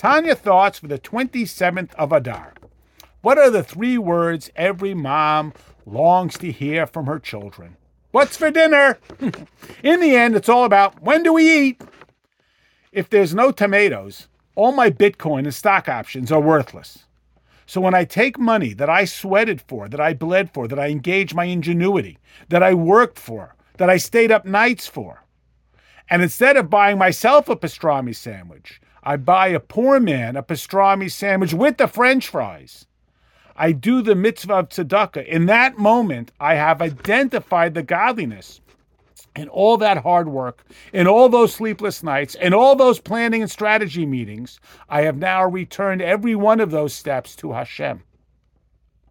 Tanya thoughts for the 27th of Adar. What are the three words every mom longs to hear from her children? What's for dinner? In the end, it's all about when do we eat? If there's no tomatoes, all my Bitcoin and stock options are worthless. So when I take money that I sweated for, that I bled for, that I engaged my ingenuity, that I worked for, that I stayed up nights for, and instead of buying myself a pastrami sandwich, I buy a poor man a pastrami sandwich with the french fries. I do the mitzvah of tzedakah. In that moment, I have identified the godliness in all that hard work, in all those sleepless nights, in all those planning and strategy meetings, I have now returned every one of those steps to Hashem.